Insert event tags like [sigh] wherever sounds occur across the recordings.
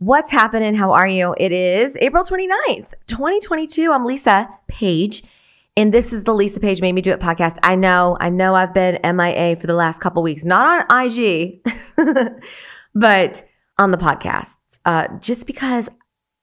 What's happening? How are you? It is April 29th, 2022. I'm Lisa Page, and this is the Lisa Page Made Me Do It podcast. I know, I know I've been MIA for the last couple weeks, not on IG, [laughs] but on the podcast, uh, just because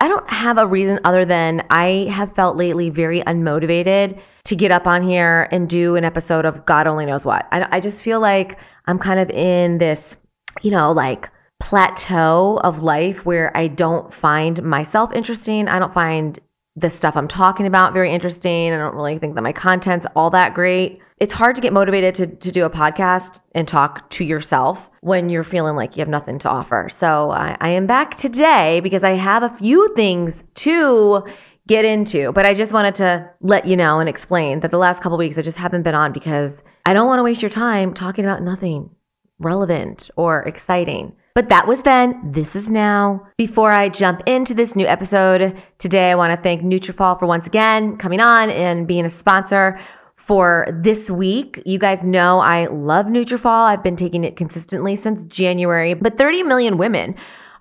I don't have a reason other than I have felt lately very unmotivated to get up on here and do an episode of God only knows what. I, I just feel like I'm kind of in this, you know, like, plateau of life where I don't find myself interesting. I don't find the stuff I'm talking about very interesting. I don't really think that my content's all that great. It's hard to get motivated to, to do a podcast and talk to yourself when you're feeling like you have nothing to offer. So I, I am back today because I have a few things to get into, but I just wanted to let you know and explain that the last couple weeks I just haven't been on because I don't want to waste your time talking about nothing relevant or exciting. But that was then, this is now. Before I jump into this new episode, today I want to thank Nutrafol for once again coming on and being a sponsor for this week. You guys know I love Nutrafol. I've been taking it consistently since January, but 30 million women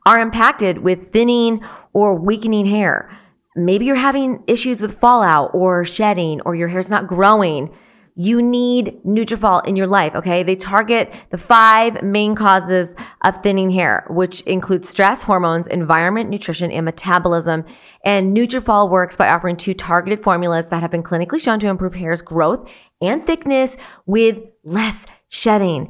are impacted with thinning or weakening hair. Maybe you're having issues with fallout or shedding or your hair's not growing you need Nutrafol in your life, okay? They target the five main causes of thinning hair, which include stress, hormones, environment, nutrition, and metabolism. And Nutrafol works by offering two targeted formulas that have been clinically shown to improve hair's growth and thickness with less shedding.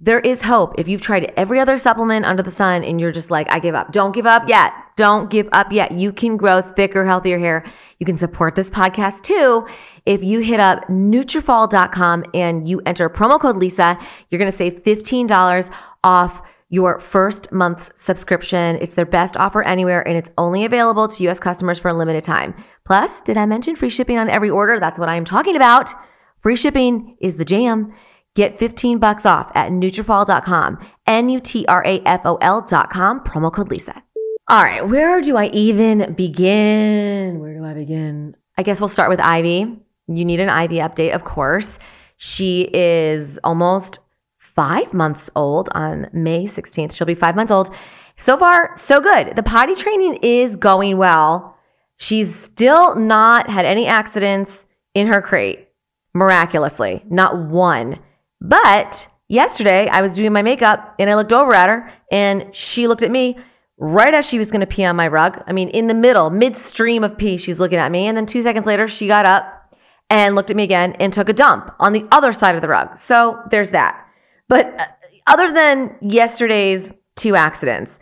There is hope. If you've tried every other supplement under the sun and you're just like, I give up. Don't give up yet. Don't give up yet. You can grow thicker, healthier hair. You can support this podcast too if you hit up Nutrafol.com and you enter promo code Lisa, you're going to save $15 off your first month's subscription. It's their best offer anywhere and it's only available to US customers for a limited time. Plus, did I mention free shipping on every order? That's what I am talking about. Free shipping is the jam. Get 15 bucks off at Nutrafol.com, N-U-T-R-A-F-O-L.com, promo code Lisa. All right, where do I even begin? Where do I begin? I guess we'll start with Ivy. You need an Ivy update, of course. She is almost five months old on May 16th. She'll be five months old. So far, so good. The potty training is going well. She's still not had any accidents in her crate, miraculously, not one. But yesterday, I was doing my makeup and I looked over at her and she looked at me right as she was going to pee on my rug. I mean, in the middle, midstream of pee, she's looking at me. And then two seconds later, she got up and looked at me again and took a dump on the other side of the rug. So there's that. But uh, other than yesterday's two accidents,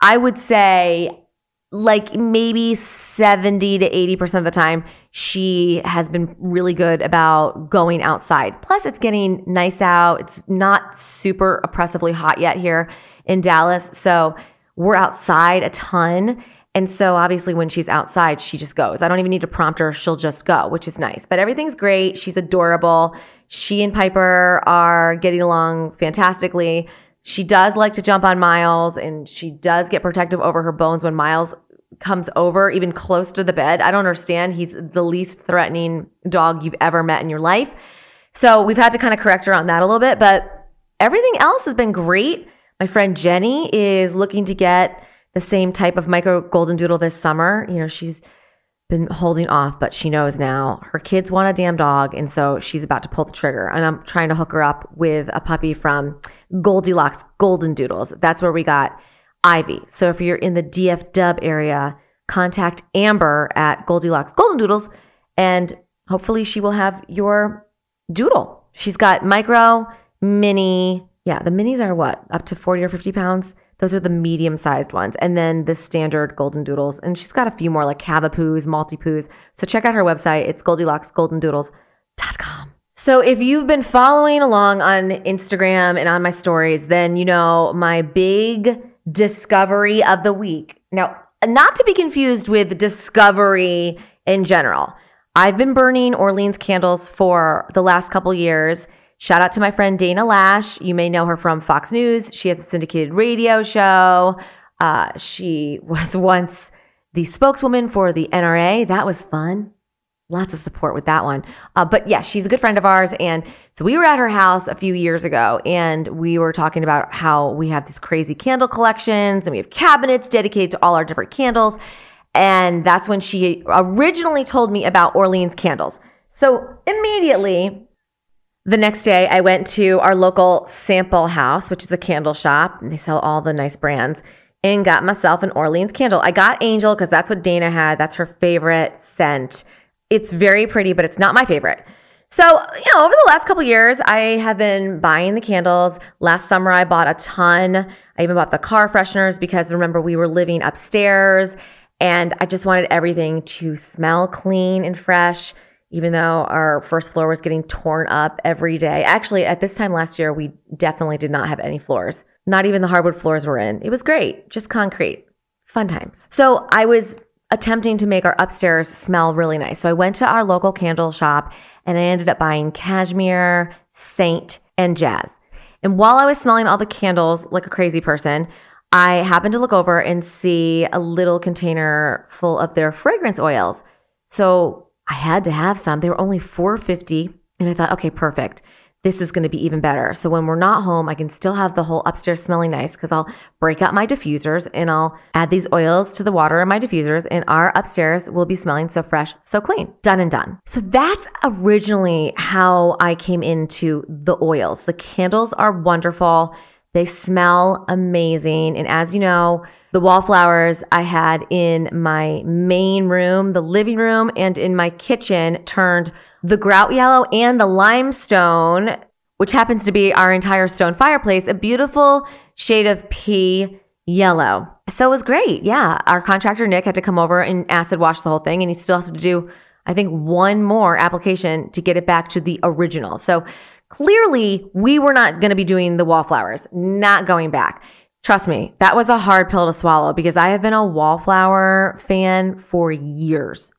I would say like maybe 70 to 80% of the time, she has been really good about going outside. Plus, it's getting nice out. It's not super oppressively hot yet here in Dallas. So we're outside a ton. And so obviously when she's outside, she just goes. I don't even need to prompt her. She'll just go, which is nice. But everything's great. She's adorable. She and Piper are getting along fantastically. She does like to jump on Miles and she does get protective over her bones when Miles comes over, even close to the bed. I don't understand. He's the least threatening dog you've ever met in your life. So we've had to kind of correct her on that a little bit, but everything else has been great. My friend Jenny is looking to get the same type of micro golden doodle this summer. You know, she's been holding off, but she knows now her kids want a damn dog. And so she's about to pull the trigger. And I'm trying to hook her up with a puppy from Goldilocks Golden Doodles. That's where we got Ivy. So if you're in the DF Dub area, contact Amber at Goldilocks Golden Doodles and hopefully she will have your doodle. She's got micro, mini. Yeah, the minis are what? Up to 40 or 50 pounds. Those are the medium sized ones. And then the standard golden doodles. And she's got a few more like Cavapoos, Maltipoos. So check out her website. It's GoldilocksGoldenDoodles.com. So if you've been following along on Instagram and on my stories, then you know my big discovery of the week. Now, not to be confused with discovery in general. I've been burning Orleans candles for the last couple years Shout out to my friend Dana Loesch. You may know her from Fox News. She has a syndicated radio show. Uh, she [laughs] was once the spokeswoman for the NRA. That was fun. Lots of support with that one. Uh, but yeah, she's a good friend of ours. And so we were at her house a few years ago and we were talking about how we have these crazy candle collections and we have cabinets dedicated to all our different candles. And that's when she originally told me about Orleans candles. So immediately, the next day, I went to our local sample house, which is a candle shop. And they sell all the nice brands and got myself an Orleans candle. I got Angel because that's what Dana had. That's her favorite scent. It's very pretty, but it's not my favorite. So, you know, over the last couple years, I have been buying the candles. Last summer, I bought a ton. I even bought the car fresheners because remember, we were living upstairs and I just wanted everything to smell clean and fresh, even though our first floor was getting torn up every day. Actually, at this time last year, we definitely did not have any floors. Not even the hardwood floors were in. It was great, just concrete. Fun times. So I was attempting to make our upstairs smell really nice. So I went to our local candle shop and I ended up buying cashmere, saint, and jazz. And while I was smelling all the candles like a crazy person, I happened to look over and see a little container full of their fragrance oils. So I had to have some. They were only 450 and I thought, okay, perfect this is going to be even better. So when we're not home, I can still have the whole upstairs smelling nice because I'll break out my diffusers and I'll add these oils to the water in my diffusers, and our upstairs will be smelling so fresh, so clean. Done and done. So that's originally how I came into the oils. The candles are wonderful, they smell amazing. And as you know, the wallflowers I had in my main room, the living room, and in my kitchen turned the grout yellow and the limestone, which happens to be our entire stone fireplace, a beautiful shade of pea yellow. So it was great. Yeah. Our contractor, Nick, had to come over and acid wash the whole thing, and he still has to do, I think, one more application to get it back to the original. So clearly, we were not going to be doing the wallflowers, not going back. Trust me, that was a hard pill to swallow because I have been a wallflower fan for years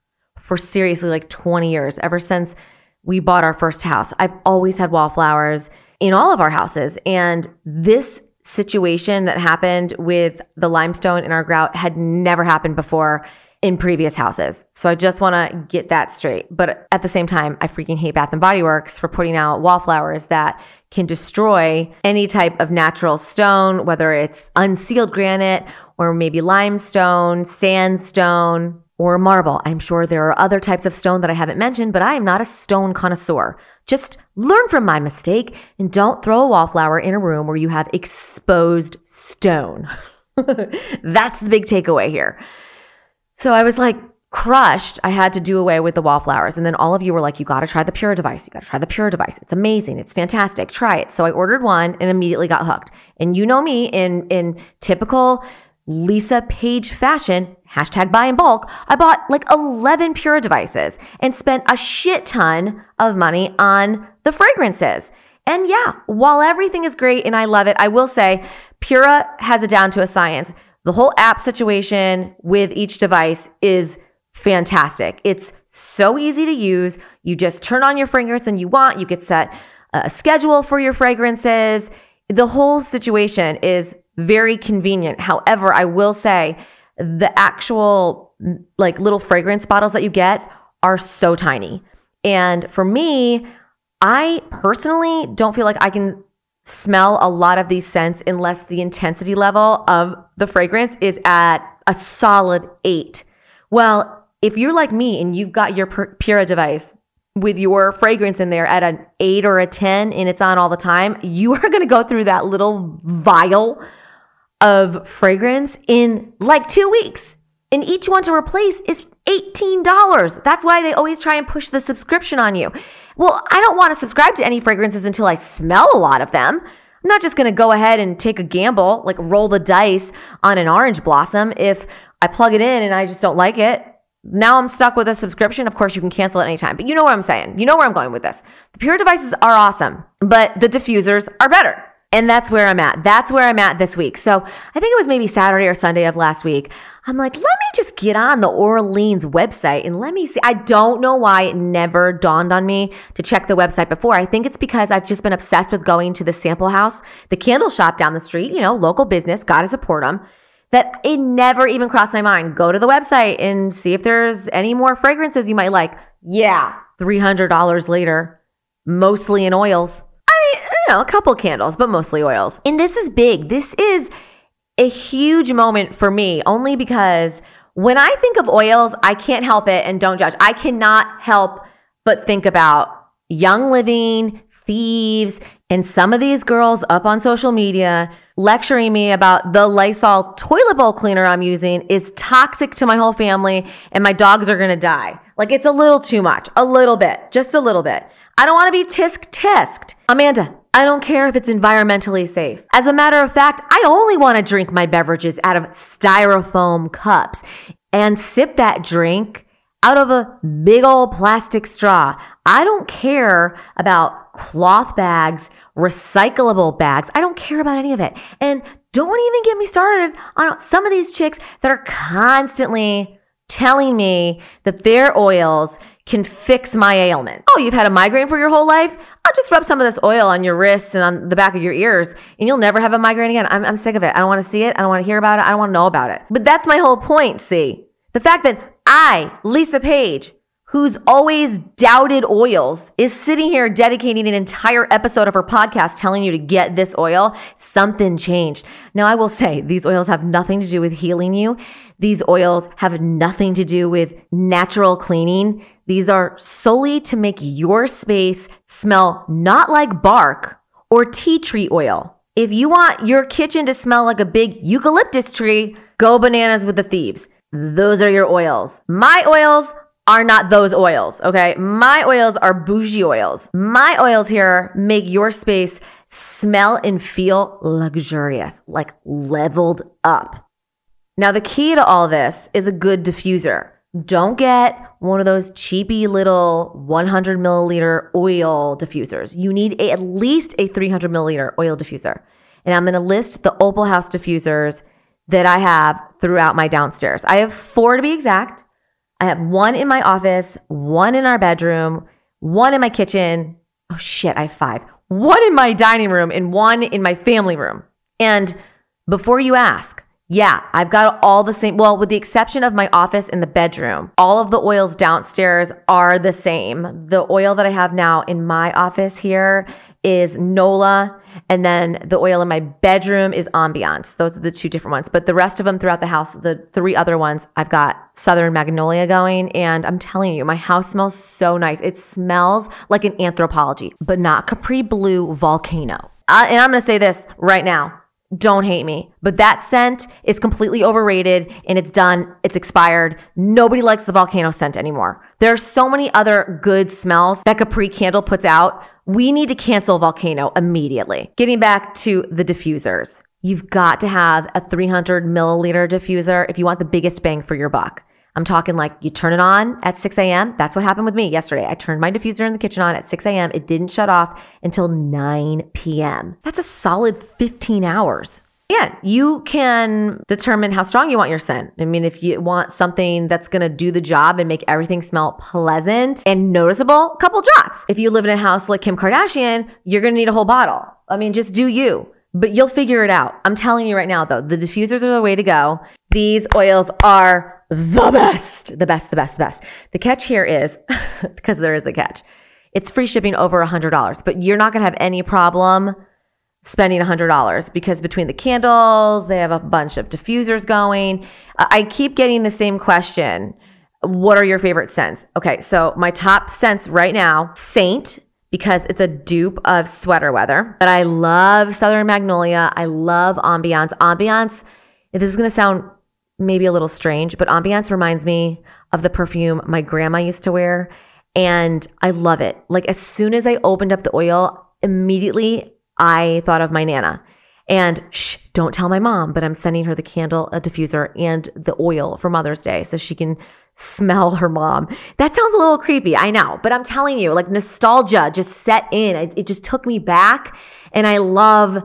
for seriously like 20 years, ever since we bought our first house. I've always had wallflowers in all of our houses. And this situation that happened with the limestone in our grout had never happened before in previous houses. So I just want to get that straight. But at the same time, I freaking hate Bath and Body Works for putting out wallflowers that can destroy any type of natural stone, whether it's unsealed granite or maybe limestone, sandstone, or marble. I'm sure there are other types of stone that I haven't mentioned, but I am not a stone connoisseur. Just learn from my mistake and don't throw a wallflower in a room where you have exposed stone. [laughs] That's the big takeaway here. So I was like crushed. I had to do away with the wallflowers. And then all of you were like, you got to try the Pura device. You got to try the Pura device. It's amazing. It's fantastic. Try it. So I ordered one and immediately got hooked. And you know me in, in typical Lisa Page fashion, hashtag buy in bulk, I bought like 11 Pura devices and spent a shit ton of money on the fragrances. And yeah, while everything is great and I love it, I will say Pura has it down to a science. The whole app situation with each device is fantastic. It's so easy to use. You just turn on your fragrance and you want, you get set a schedule for your fragrances. The whole situation is very convenient. However, I will say the actual like little fragrance bottles that you get are so tiny. And for me, I personally don't feel like I can smell a lot of these scents unless the intensity level of the fragrance is at a solid eight. Well, if you're like me and you've got your Pura device with your fragrance in there at an eight or a 10 and it's on all the time, you are going to go through that little vial of fragrance in like two weeks. And each one to replace is $18. That's why they always try and push the subscription on you. Well, I don't want to subscribe to any fragrances until I smell a lot of them. I'm not just going to go ahead and take a gamble, like roll the dice on an orange blossom. If I plug it in and I just don't like it, now I'm stuck with a subscription. Of course, you can cancel at any time, but you know what I'm saying. You know where I'm going with this. The Pura devices are awesome, but the diffusers are better. And that's where I'm at. That's where I'm at this week. So I think it was maybe Saturday or Sunday of last week. I'm like, let me just get on the Orleans website and let me see. I don't know why it never dawned on me to check the website before. I think it's because I've just been obsessed with going to the sample house, the candle shop down the street, you know, local business, gotta support them. That it never even crossed my mind. Go to the website and see if there's any more fragrances you might like. Yeah, $300 later, mostly in oils. Know, a couple candles, but mostly oils. And this is big. This is a huge moment for me only because when I think of oils, I can't help it and don't judge. I cannot help but think about Young Living, Thieves, and some of these girls up on social media lecturing me about the Lysol toilet bowl cleaner I'm using is toxic to my whole family and my dogs are gonna die. Like it's a little too much, a little bit, just a little bit. I don't wanna be tisk tisked. Amanda, I don't care if it's environmentally safe. As a matter of fact, I only want to drink my beverages out of styrofoam cups and sip that drink out of a big old plastic straw. I don't care about cloth bags, recyclable bags. I don't care about any of it. And don't even get me started on some of these chicks that are constantly telling me that their oils can fix my ailment. Oh, you've had a migraine for your whole life? I'll just rub some of this oil on your wrists and on the back of your ears, and you'll never have a migraine again. I'm, I'm sick of it. I don't want to see it. I don't want to hear about it. I don't want to know about it. But that's my whole point, see? The fact that I, Lisa Page, who's always doubted oils, is sitting here dedicating an entire episode of her podcast telling you to get this oil, something changed. Now, I will say these oils have nothing to do with healing you. These oils have nothing to do with natural cleaning. These are solely to make your space smell not like bark or tea tree oil. If you want your kitchen to smell like a big eucalyptus tree, go bananas with the thieves. Those are your oils. My oils are not those oils, okay? My oils are bougie oils. My oils here make your space smell and feel luxurious, like leveled up. Now, the key to all this is a good diffuser. Don't get one of those cheapy little 100 milliliter oil diffusers. You need a, at least a 300 milliliter oil diffuser. And I'm going to list the Opalhouse diffusers that I have throughout my downstairs. I have four to be exact. I have one in my office, one in our bedroom, one in my kitchen. Oh shit, I have five. One in my dining room and one in my family room. And before you ask, yeah, I've got all the same. Well, with the exception of my office and the bedroom, all of the oils downstairs are the same. The oil that I have now in my office here is Nola, and then the oil in my bedroom is Ambiance. Those are the two different ones. But the rest of them throughout the house, the three other ones, I've got Southern Magnolia going. And I'm telling you, my house smells so nice. It smells like an Anthropologie, but not Capri Blue Volcano. Uh, and I'm going to say this right now don't hate me. But that scent is completely overrated and it's done. It's expired. Nobody likes the volcano scent anymore. There are so many other good smells that Capri Candle puts out. We need to cancel volcano immediately. Getting back to the diffusers. You've got to have a 300 milliliter diffuser if you want the biggest bang for your buck. I'm talking like you turn it on at 6 a.m. That's what happened with me yesterday. I turned my diffuser in the kitchen on at 6 a.m. It didn't shut off until 9 p.m. That's a solid 15 hours. Yeah, you can determine how strong you want your scent. I mean, if you want something that's going to do the job and make everything smell pleasant and noticeable, a couple drops. If you live in a house like Kim Kardashian, you're going to need a whole bottle. I mean, just do you but you'll figure it out. I'm telling you right now, though, the diffusers are the way to go. These oils are the best, the best, the best, the best. The catch here is [laughs] because there is a catch. It's free shipping over a hundred dollars, but you're not going to have any problem spending a hundred dollars because between the candles, they have a bunch of diffusers going. I keep getting the same question. What are your favorite scents? Okay, so my top scents right now, Saint, because it's a dupe of sweater weather. But I love Southern Magnolia. I love Ambiance. Ambiance, this is going to sound maybe a little strange, but ambiance reminds me of the perfume my grandma used to wear. And I love it. Like as soon as I opened up the oil, immediately I thought of my Nana. And shh, don't tell my mom, but I'm sending her the candle, a diffuser, and the oil for Mother's Day so she can smell her mom. That sounds a little creepy, I know, but I'm telling you, like nostalgia just set in. It, it just took me back. And I love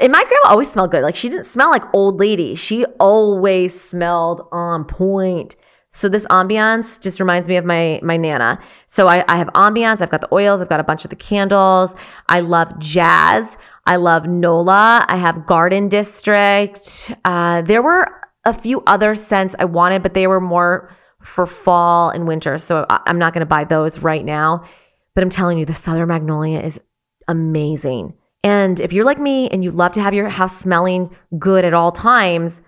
and my grandma always smelled good. Like she didn't smell like old lady. She always smelled on point. So this ambiance just reminds me of my my nana. So I, I have ambiance. I've got the oils. I've got a bunch of the candles. I love jazz. I love Nola. I have Garden District. Uh, there were a few other scents I wanted, but they were more for fall and winter. So I- I'm not going to buy those right now. But I'm telling you, the Southern Magnolia is amazing. And if you're like me and you love to have your house smelling good at all times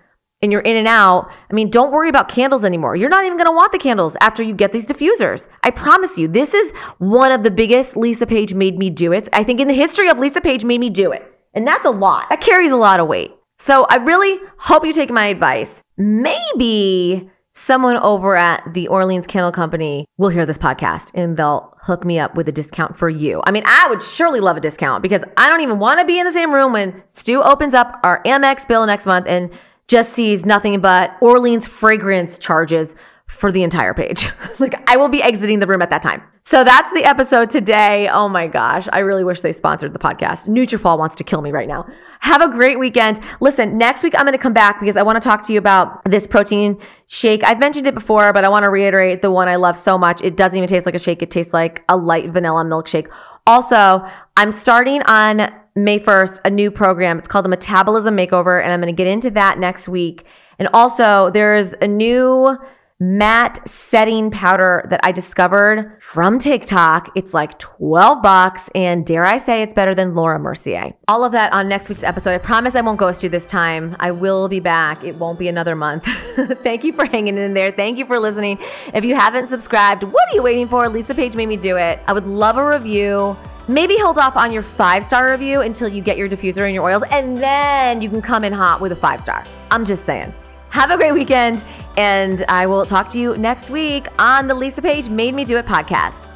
and you're in and out, I mean, don't worry about candles anymore. You're not even going to want the candles after you get these diffusers. I promise you, this is one of the biggest Lisa Page made me do it. I think in the history of Lisa Page made me do it. And that's a lot. That carries a lot of weight. So I really hope you take my advice. Maybe someone over at the Orleans Candle Company will hear this podcast and they'll hook me up with a discount for you. I mean, I would surely love a discount because I don't even want to be in the same room when Stu opens up our Amex bill next month and just sees nothing but Orleans fragrance charges for the entire page. [laughs] like I will be exiting the room at that time. So that's the episode today. Oh my gosh, I really wish they sponsored the podcast. Nutrafol wants to kill me right now. Have a great weekend. Listen, next week I'm going to come back because I want to talk to you about this protein shake. I've mentioned it before, but I want to reiterate the one I love so much. It doesn't even taste like a shake. It tastes like a light vanilla milkshake. Also, I'm starting on May 1st a new program. It's called the Metabolism Makeover, and I'm going to get into that next week. And also, there's a new matte setting powder that I discovered from TikTok. It's like 12 bucks and dare I say it's better than Laura Mercier. All of that on next week's episode. I promise I won't ghost you this time. I will be back. It won't be another month. [laughs] Thank you for hanging in there. Thank you for listening. If you haven't subscribed, what are you waiting for? Lisa Page made me do it. I would love a review. Maybe hold off on your five star review until you get your diffuser and your oils, and then you can come in hot with a five star. I'm just saying. Have a great weekend, and I will talk to you next week on the Lisa Page Made Me Do It podcast.